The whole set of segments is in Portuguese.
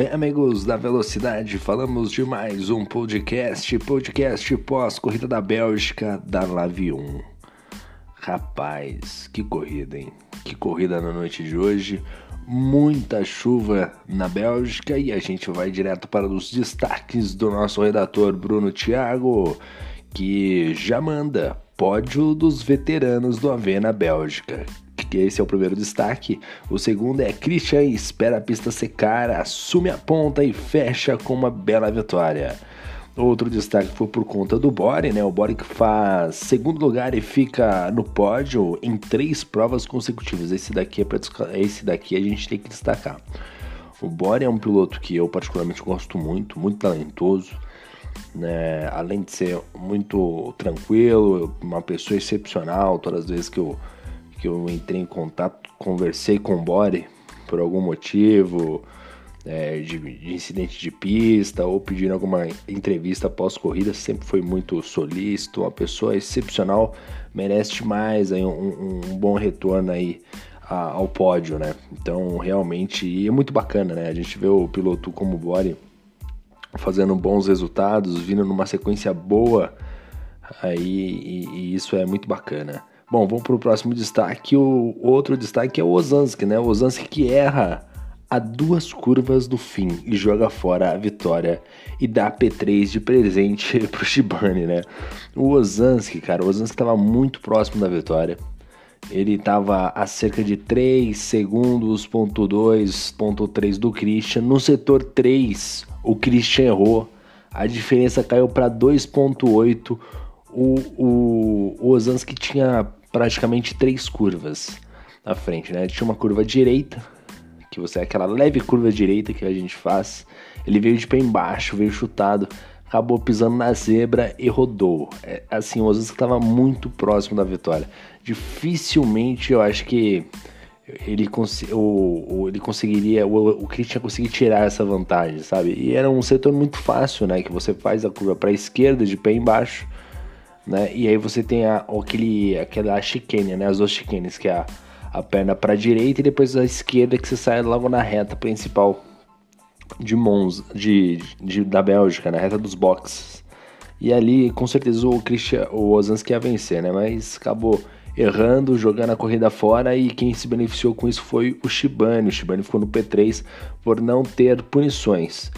Bem, amigos da Velocidade, falamos de mais um podcast, podcast pós-corrida da Bélgica da 1. Rapaz, que corrida, hein? Que corrida na noite de hoje. Muita chuva na Bélgica e a gente vai direto para os destaques do nosso redator Bruno Thiago, que já manda pódio dos veteranos do AV na Bélgica que esse é o primeiro destaque. O segundo é Christian espera a pista secar, assume a ponta e fecha com uma bela vitória. Outro destaque foi por conta do Bore, né? O Bore que faz segundo lugar e fica no pódio em três provas consecutivas. Esse daqui é esse daqui a gente tem que destacar. O Bore é um piloto que eu particularmente gosto muito, muito talentoso. Né? Além de ser muito tranquilo, uma pessoa excepcional, todas as vezes que eu que eu entrei em contato, conversei com o Bore por algum motivo, é, de, de, incidente de pista ou pedindo alguma entrevista pós-corrida, sempre foi muito solícito, uma pessoa excepcional, merece mais aí, um, um bom retorno aí a, ao pódio, né? Então, realmente, é muito bacana, né? A gente vê o piloto como o Bore fazendo bons resultados, vindo numa sequência boa aí, e, e isso é muito bacana. Bom, vamos para o próximo destaque. O outro destaque é o Ozanski, né? O Ozanski que erra a duas curvas do fim e joga fora a vitória e dá P3 de presente pro Shibane, né? O Ozanski, cara, o Ozanski estava muito próximo da vitória. Ele estava a cerca de 3 segundos, ponto 2, ponto 3 do Christian. No setor 3, o Christian errou. A diferença caiu para 2.8. O, o, o Ozanski tinha praticamente três curvas na frente, né? Tinha uma curva direita, que você é aquela leve curva direita que a gente faz. Ele veio de pé embaixo, veio chutado, acabou pisando na zebra e rodou. É, assim, o Ozanski estava muito próximo da vitória. Dificilmente eu acho que ele, cons o, ele conseguiria, o, o Christian conseguir tirar essa vantagem, sabe? E era um setor muito fácil, né? Que você faz a curva para a esquerda de pé embaixo né? E aí você tem a, aquele, aquela chicane, né? As duas chicanes, que é a, a perna para a direita e depois a esquerda que você sai logo na reta principal de Mons, de, de, da Bélgica, na reta dos boxes. E ali, com certeza, o Christian, o Ozanski ia vencer, né? Mas acabou errando, jogando a corrida fora e quem se beneficiou com isso foi o Shibane. O Shibane ficou no P3 por não ter punições.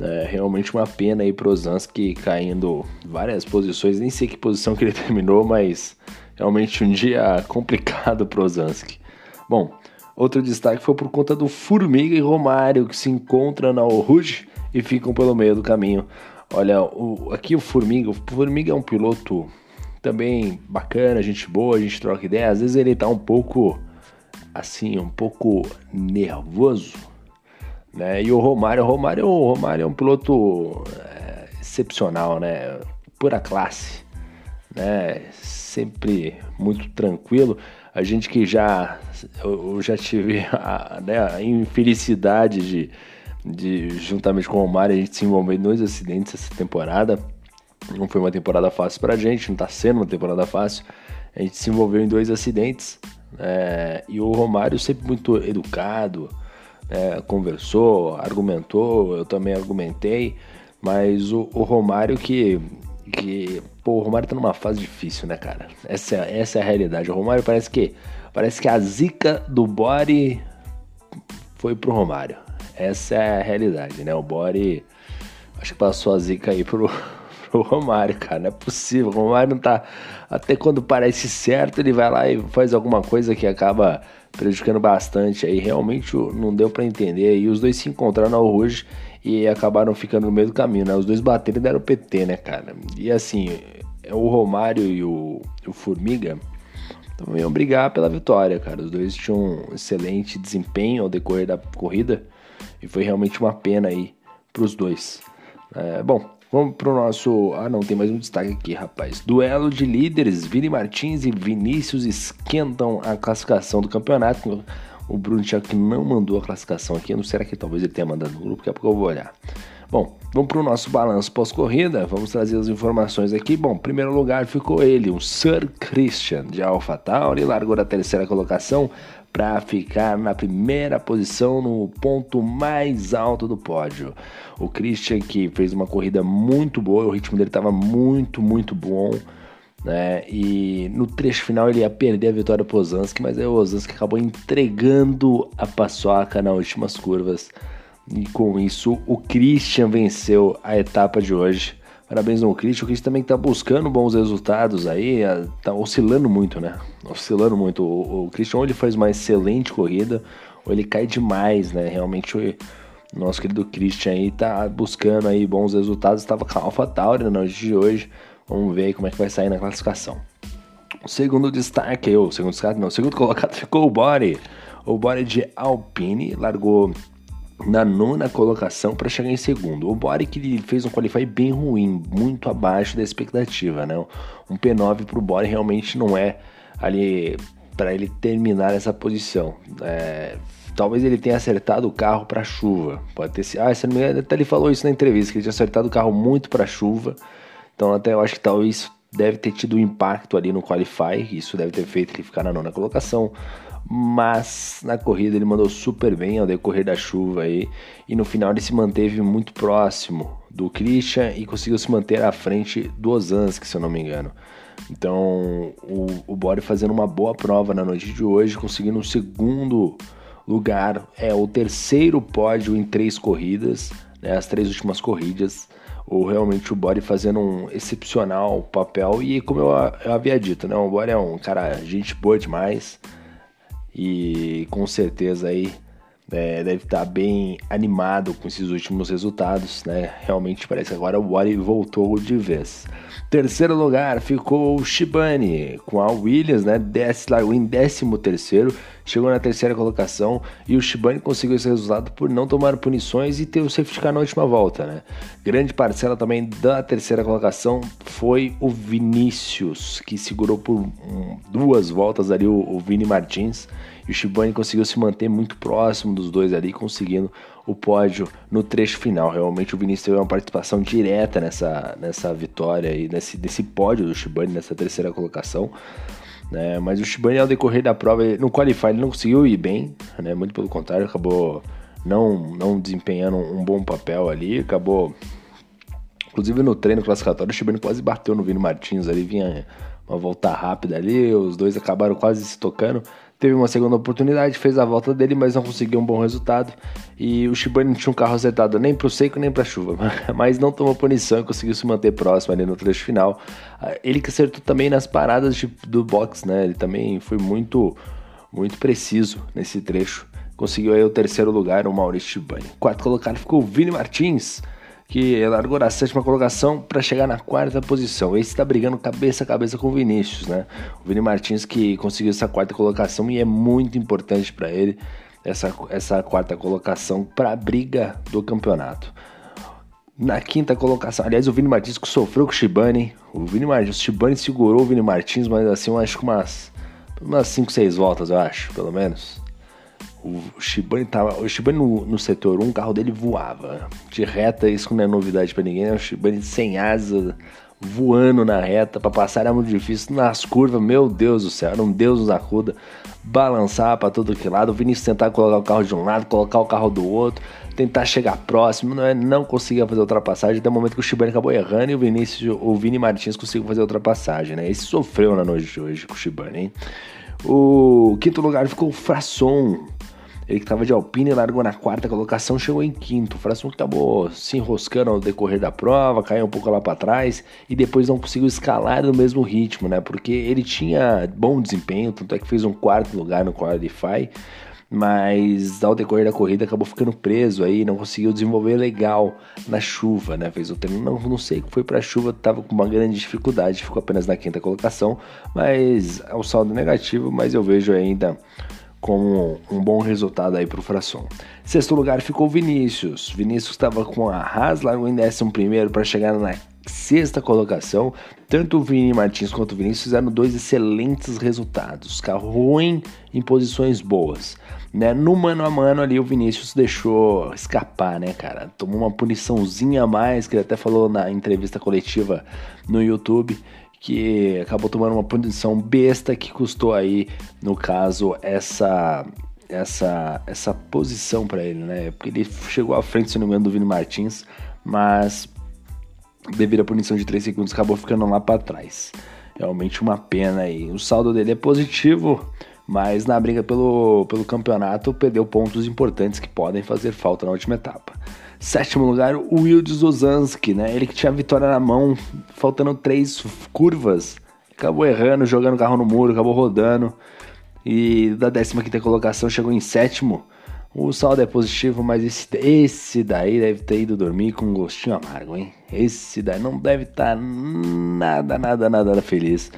É realmente uma pena aí pro Zansky caindo várias posições, nem sei que posição que ele terminou, mas realmente um dia complicado pro Zansky. Bom, outro destaque foi por conta do Formiga e Romário que se encontram na Rouge e ficam pelo meio do caminho. Olha, o, aqui o Formiga, o Formiga é um piloto também bacana, gente boa, a gente troca ideia. Às vezes ele tá um pouco assim, um pouco nervoso, né? E o Romário, o Romário, o Romário é um piloto é, excepcional, né? Pura classe, né? Sempre muito tranquilo. A gente que já eu já tive a, né, a infelicidade de, de juntamente com o Romário a gente se envolver em dois acidentes essa temporada. Não foi uma temporada fácil pra gente, não tá sendo uma temporada fácil. A gente se envolveu em dois acidentes. É, e o Romário sempre muito educado, é, conversou, argumentou, eu também argumentei, mas o, o, Romário que. que pô, o Romário tá numa fase difícil, né, cara? Essa, é, essa é a realidade. O Romário parece que. Parece que a zica do Bore foi pro Romário. Essa é a realidade, né? O Bore. Acho que passou a zica aí pro, pro Romário, cara. Não é possível. O Romário não tá. Até quando parece certo, ele vai lá e faz alguma coisa que acaba prejudicando bastante. Aí realmente não deu para entender. E os dois se encontraram na Rouge e acabaram ficando no meio do caminho, né? Os dois bateram e deram PT, né, cara? E assim, o Romário e o, o Formiga também iam brigar pela vitória, cara. Os dois tinham um excelente desempenho ao decorrer da corrida e foi realmente uma pena aí pros dois. É, bom, Vamos pro nosso. Ah, não, tem mais um destaque aqui, rapaz. Duelo de líderes: Vini Martins e Vinícius esquentam a classificação do campeonato. O Bruno Thiago que não mandou a classificação aqui. Não será que talvez ele tenha mandado no grupo? Daqui a pouco eu vou olhar. Bom, vamos para o nosso balanço pós-corrida. Vamos trazer as informações aqui. Bom, primeiro lugar ficou ele, o Sir Christian de AlphaTauri, largou da terceira colocação para ficar na primeira posição no ponto mais alto do pódio. O Christian que fez uma corrida muito boa, o ritmo dele estava muito, muito bom. Né? E no trecho final ele ia perder a vitória para o Ozanski, mas aí o Ozanski acabou entregando a paçoca nas últimas curvas. E com isso o Christian venceu a etapa de hoje. Parabéns ao. O Christian também está buscando bons resultados aí, está oscilando muito, né? Oscilando muito. O, o Christian ou ele faz uma excelente corrida, ou ele cai demais, né? Realmente o nosso querido Christian aí tá buscando aí bons resultados. Estava com a AlphaTauri no dia de hoje. Vamos ver como é que vai sair na classificação. O segundo destaque, o segundo destaque, não, o segundo colocado ficou o Body. O Body de Alpine largou na nona colocação para chegar em segundo. O Body que fez um qualify bem ruim, muito abaixo da expectativa, né? Um P9 para o Body realmente não é ali para ele terminar essa posição. É, talvez ele tenha acertado o carro para chuva. Pode ter sido. Ah, se não me engano, até ele falou isso na entrevista que ele tinha acertado o carro muito para chuva. Então até eu acho que talvez deve ter tido um impacto ali no qualify. Isso deve ter feito ele ficar na nona colocação mas na corrida ele mandou super bem ao decorrer da chuva aí e no final ele se manteve muito próximo do Christian e conseguiu se manter à frente do Ozanski, se eu não me engano. Então o, o Bore fazendo uma boa prova na noite de hoje, conseguindo um segundo lugar, é o terceiro pódio em três corridas, né, as três últimas corridas. Ou realmente o Bore fazendo um excepcional papel e como eu, eu havia dito, né, o Bore é um cara gente boa demais e com certeza aí é, deve estar bem animado com esses últimos resultados, né? Realmente parece que agora o Wally voltou de vez. Terceiro lugar ficou o Shibane, com a Williams, né? Desce, em décimo terceiro, chegou na terceira colocação e o Shibane conseguiu esse resultado por não tomar punições e ter o safety car na última volta, né? Grande parcela também da terceira colocação foi o Vinícius, que segurou por um, duas voltas ali o, o Vini Martins e o Shibane conseguiu se manter muito próximo dos dois ali, conseguindo o pódio no trecho final. Realmente o Vinícius teve uma participação direta nessa, nessa vitória e nesse, nesse pódio do Shibane, nessa terceira colocação. Né? Mas o Shibane, ao decorrer da prova, no Qualify ele não conseguiu ir bem, né? muito pelo contrário, acabou não, não desempenhando um bom papel ali, acabou. Inclusive no treino classificatório, o Shibane quase bateu no Vini Martins ali, vinha uma volta rápida ali, os dois acabaram quase se tocando. Teve uma segunda oportunidade, fez a volta dele, mas não conseguiu um bom resultado. E o Shibane não tinha um carro acertado nem para o seco nem para a chuva, mas não tomou punição e conseguiu se manter próximo ali no trecho final. Ah, ele que acertou também nas paradas de, do box, né? Ele também foi muito, muito preciso nesse trecho. Conseguiu aí o terceiro lugar, o Maurício Shibane. Quarto colocado ficou o Vini Martins que largou na sétima colocação para chegar na quarta posição. Esse está brigando cabeça a cabeça com o Vinícius, né? O Vini Martins que conseguiu essa quarta colocação e é muito importante para ele essa, essa quarta colocação para a briga do campeonato. Na quinta colocação, aliás, o Vini Martins que sofreu com o Shibane. O Vini Martins, o Shibane segurou o Vini Martins, mas assim, eu acho que umas, umas 5, 6 voltas, eu acho, pelo menos. O Shibane tava. O Shibane no, no setor 1, o carro dele voava. De reta, isso não é novidade para ninguém. Né? O Shibane sem asa, voando na reta. para passar era muito difícil. Nas curvas, meu Deus do céu, era um Deus nos acuda. Balançar para todo que lado. O Vinícius tentar colocar o carro de um lado, colocar o carro do outro. Tentar chegar próximo, não, é, não conseguia fazer ultrapassagem. Até o momento que o Shibane acabou errando e o Vinícius, o Vini Martins conseguiu fazer ultrapassagem, né? Esse sofreu na noite de hoje com o Shibane, hein? O quinto lugar ficou o Frasson ele que estava de Alpine largou na quarta colocação, chegou em quinto. Fração que acabou se enroscando ao decorrer da prova, caiu um pouco lá para trás e depois não conseguiu escalar no mesmo ritmo, né? Porque ele tinha bom desempenho, tanto é que fez um quarto lugar no Qualify, mas ao decorrer da corrida acabou ficando preso aí, não conseguiu desenvolver legal na chuva, né? Fez o treino, não, não sei que foi para a chuva, tava com uma grande dificuldade, ficou apenas na quinta colocação, mas é um saldo negativo, mas eu vejo ainda como um bom resultado aí para o Fração. Sexto lugar ficou Vinícius. Vinícius estava com a Haas largou em décimo primeiro para chegar na sexta colocação. Tanto o Vini Martins quanto o Vinícius fizeram dois excelentes resultados. Carro ruim em posições boas. Né? No mano a mano ali o Vinícius deixou escapar, né, cara? Tomou uma puniçãozinha a mais, que ele até falou na entrevista coletiva no YouTube que acabou tomando uma punição besta que custou aí, no caso, essa essa essa posição para ele, né? Porque ele chegou à frente, se não me engano, do Vini Martins, mas devido à punição de 3 segundos acabou ficando lá para trás. Realmente uma pena aí. O saldo dele é positivo, mas na briga pelo, pelo campeonato perdeu pontos importantes que podem fazer falta na última etapa. Sétimo lugar, o Wildes Ozanski, né? Ele que tinha a vitória na mão, faltando três curvas. Acabou errando, jogando o carro no muro, acabou rodando. E da 15 colocação chegou em sétimo. O saldo é positivo, mas esse, esse daí deve ter ido dormir com um gostinho amargo, hein? Esse daí não deve estar tá nada, nada, nada feliz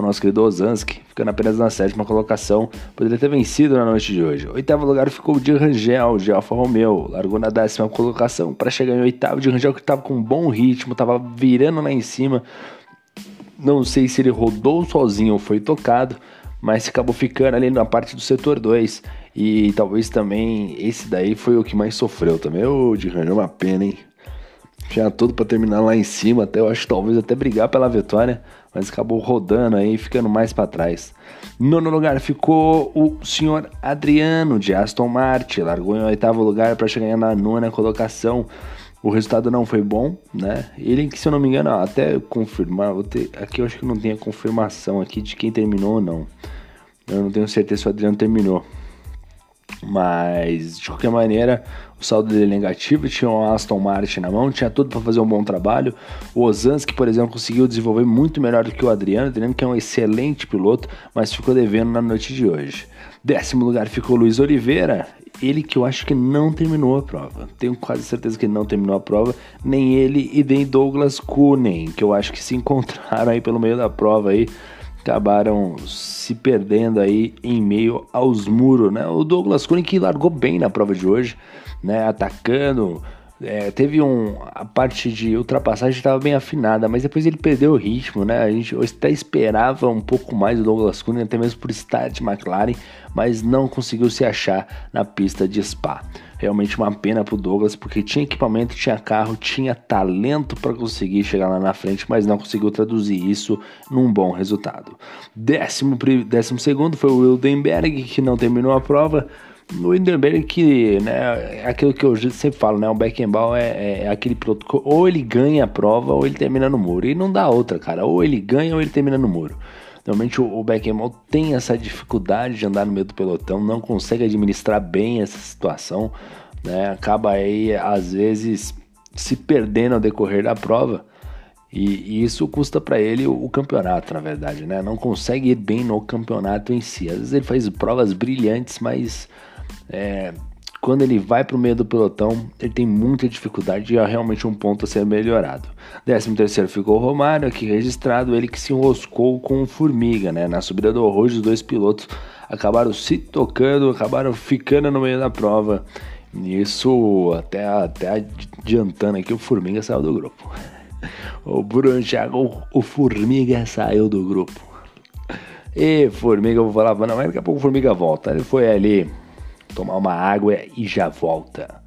o nosso querido Ozanski, ficando apenas na sétima colocação, poderia ter vencido na noite de hoje. Oitavo lugar ficou o de Rangel, de Alfa Romeo, largou na décima colocação para chegar em oitavo. De Rangel que estava com um bom ritmo, estava virando lá em cima. Não sei se ele rodou sozinho ou foi tocado, mas acabou ficando ali na parte do setor 2. E talvez também esse daí foi o que mais sofreu também. O de Rangel, uma pena, hein? Tinha tudo para terminar lá em cima, até eu acho talvez até brigar pela vitória mas acabou rodando aí, ficando mais para trás. Nono lugar ficou o senhor Adriano de Aston Martin, largou em oitavo lugar para chegar na nona colocação. O resultado não foi bom, né? Ele, se eu não me engano, até confirmar, ter, aqui eu acho que não tem a confirmação aqui de quem terminou ou não. Eu não tenho certeza se o Adriano terminou. Mas, de qualquer maneira, o saldo dele é negativo, tinha o Aston Martin na mão, tinha tudo para fazer um bom trabalho. O Ozanski, por exemplo, conseguiu desenvolver muito melhor do que o Adriano, Adriano que é um excelente piloto, mas ficou devendo na noite de hoje. Décimo lugar ficou o Luiz Oliveira, ele que eu acho que não terminou a prova. Tenho quase certeza que ele não terminou a prova, nem ele e nem Douglas Kunen, que eu acho que se encontraram aí pelo meio da prova aí, acabaram se perdendo aí em meio aos muros, né? O Douglas Kunen que largou bem na prova de hoje, né, atacando. É, teve um. A parte de ultrapassagem estava bem afinada, mas depois ele perdeu o ritmo, né? A gente até esperava um pouco mais do Douglas Cunha, até mesmo por estar de McLaren, mas não conseguiu se achar na pista de Spa. Realmente uma pena pro Douglas, porque tinha equipamento, tinha carro, tinha talento para conseguir chegar lá na frente, mas não conseguiu traduzir isso num bom resultado. Décimo, décimo segundo foi o Wildenberg, que não terminou a prova no Hindenburg que, né, é aquilo que eu sempre falo, né, o Beckenbauer é, é, aquele piloto que ou ele ganha a prova ou ele termina no muro, e não dá outra, cara, ou ele ganha ou ele termina no muro. Normalmente o, o Beckenbauer tem essa dificuldade de andar no meio do pelotão, não consegue administrar bem essa situação, né, acaba aí às vezes se perdendo ao decorrer da prova, e, e isso custa para ele o, o, campeonato, na verdade, né? Não consegue ir bem no campeonato em si. Às vezes ele faz provas brilhantes, mas é, quando ele vai para o meio do pelotão, ele tem muita dificuldade e é realmente um ponto a ser melhorado. 13 terceiro ficou o Romário, aqui registrado, ele que se enroscou com o Formiga, né? Na subida do Arrojo, os dois pilotos acabaram se tocando, acabaram ficando no meio da prova. Isso até, até adiantando aqui, o Formiga saiu do grupo. O Bruno Thiago, o Formiga saiu do grupo. E Formiga, eu vou falar, mas daqui a pouco o Formiga volta. Ele foi ali tomar uma água e já volta.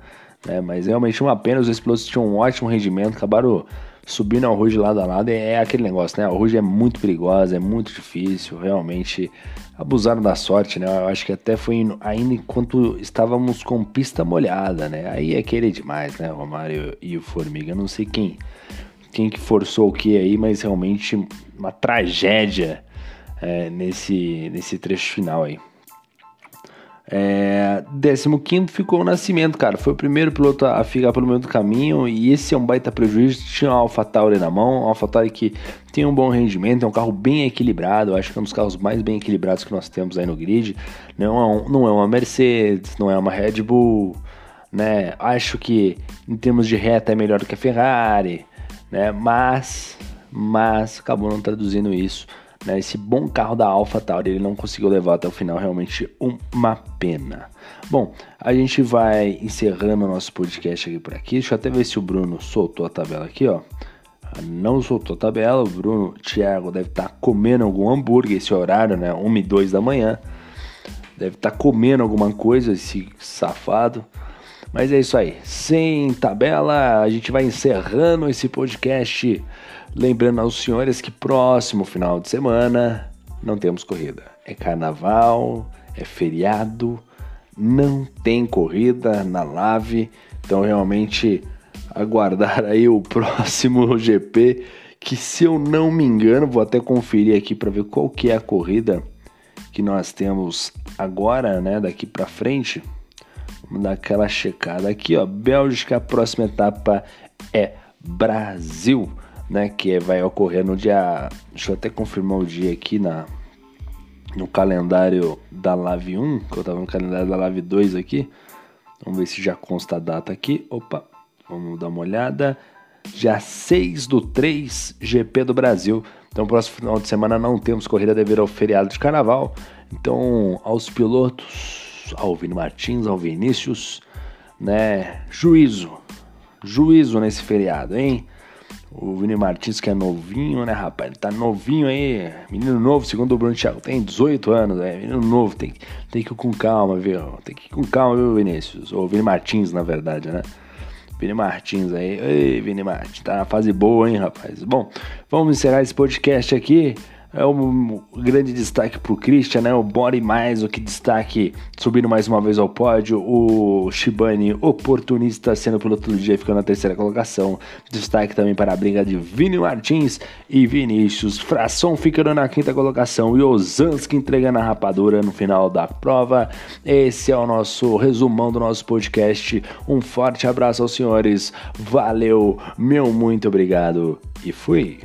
Né? Mas realmente uma pena, os pilotos tinham um ótimo rendimento, acabaram subindo ao Rouge lado a lado. É aquele negócio, né? A Rouge é muito perigosa, é muito difícil, realmente abusaram da sorte, né? Eu acho que até foi ainda enquanto estávamos com pista molhada, né? Aí é querer demais, né? Romário e o Formiga, não sei quem quem que forçou o que aí, mas realmente uma tragédia é, nesse, nesse trecho final aí. É, 15 ficou o Nascimento, cara. Foi o primeiro piloto a ficar pelo meio do caminho. E esse é um baita prejuízo. Tinha o AlphaTauri na mão. AlphaTauri que tem um bom rendimento. É um carro bem equilibrado. Acho que é um dos carros mais bem equilibrados que nós temos aí no grid. Não é, um, não é uma Mercedes, não é uma Red Bull. Né? Acho que em termos de reta é melhor do que a Ferrari. Né? Mas, mas acabou não traduzindo isso né? Esse bom carro da AlphaTauri ele não conseguiu levar até o final, realmente uma pena. Bom, a gente vai encerrando o nosso podcast aqui por aqui. Deixa eu até ver se o Bruno soltou a tabela aqui, ó. Não soltou a tabela, o Bruno Thiago deve estar tá comendo algum hambúrguer esse horário, né? 1 e 2 da manhã. Deve estar tá comendo alguma coisa, esse safado. Mas é isso aí. Sem tabela, a gente vai encerrando esse podcast. Lembrando aos senhores que próximo final de semana não temos corrida. É carnaval, é feriado, não tem corrida na Lave. Então realmente aguardar aí o próximo GP, que se eu não me engano, vou até conferir aqui para ver qual que é a corrida que nós temos agora, né, daqui para frente. Vamos dar aquela checada aqui, ó. Bélgica, a próxima etapa é Brasil, né? Que vai ocorrer no dia. Deixa eu até confirmar o dia aqui na, no calendário da Live 1, que eu tava no calendário da Live 2 aqui. Vamos ver se já consta a data aqui. Opa, vamos dar uma olhada. Dia 6 do 3, GP do Brasil. Então, próximo final de semana não temos corrida devido ao feriado de carnaval. Então, aos pilotos ao Vini Martins, ao Vinícius, né? Juízo, juízo nesse feriado, hein? O Vini Martins que é novinho, né, rapaz? Ele tá novinho aí, menino novo, segundo o Bruno Thiago, tem 18 anos, é, menino novo, tem, tem que ir com calma, viu? Tem que ir com calma, viu, Vinícius? Ou Vini Martins, na verdade, né? Vini Martins aí, ei, Vini Martins, tá na fase boa, hein, rapaz? Bom, vamos encerrar esse podcast aqui é um grande destaque para o Christian, né? O Bore mais o que destaque subindo mais uma vez ao pódio. O Shibane, oportunista, sendo piloto do dia, ficando na terceira colocação. Destaque também para a briga de Vini Martins e Vinícius. Fração ficando na quinta colocação e Ozanski entregando a rapadura no final da prova. Esse é o nosso resumão do nosso podcast. Um forte abraço aos senhores. Valeu, meu muito obrigado e fui.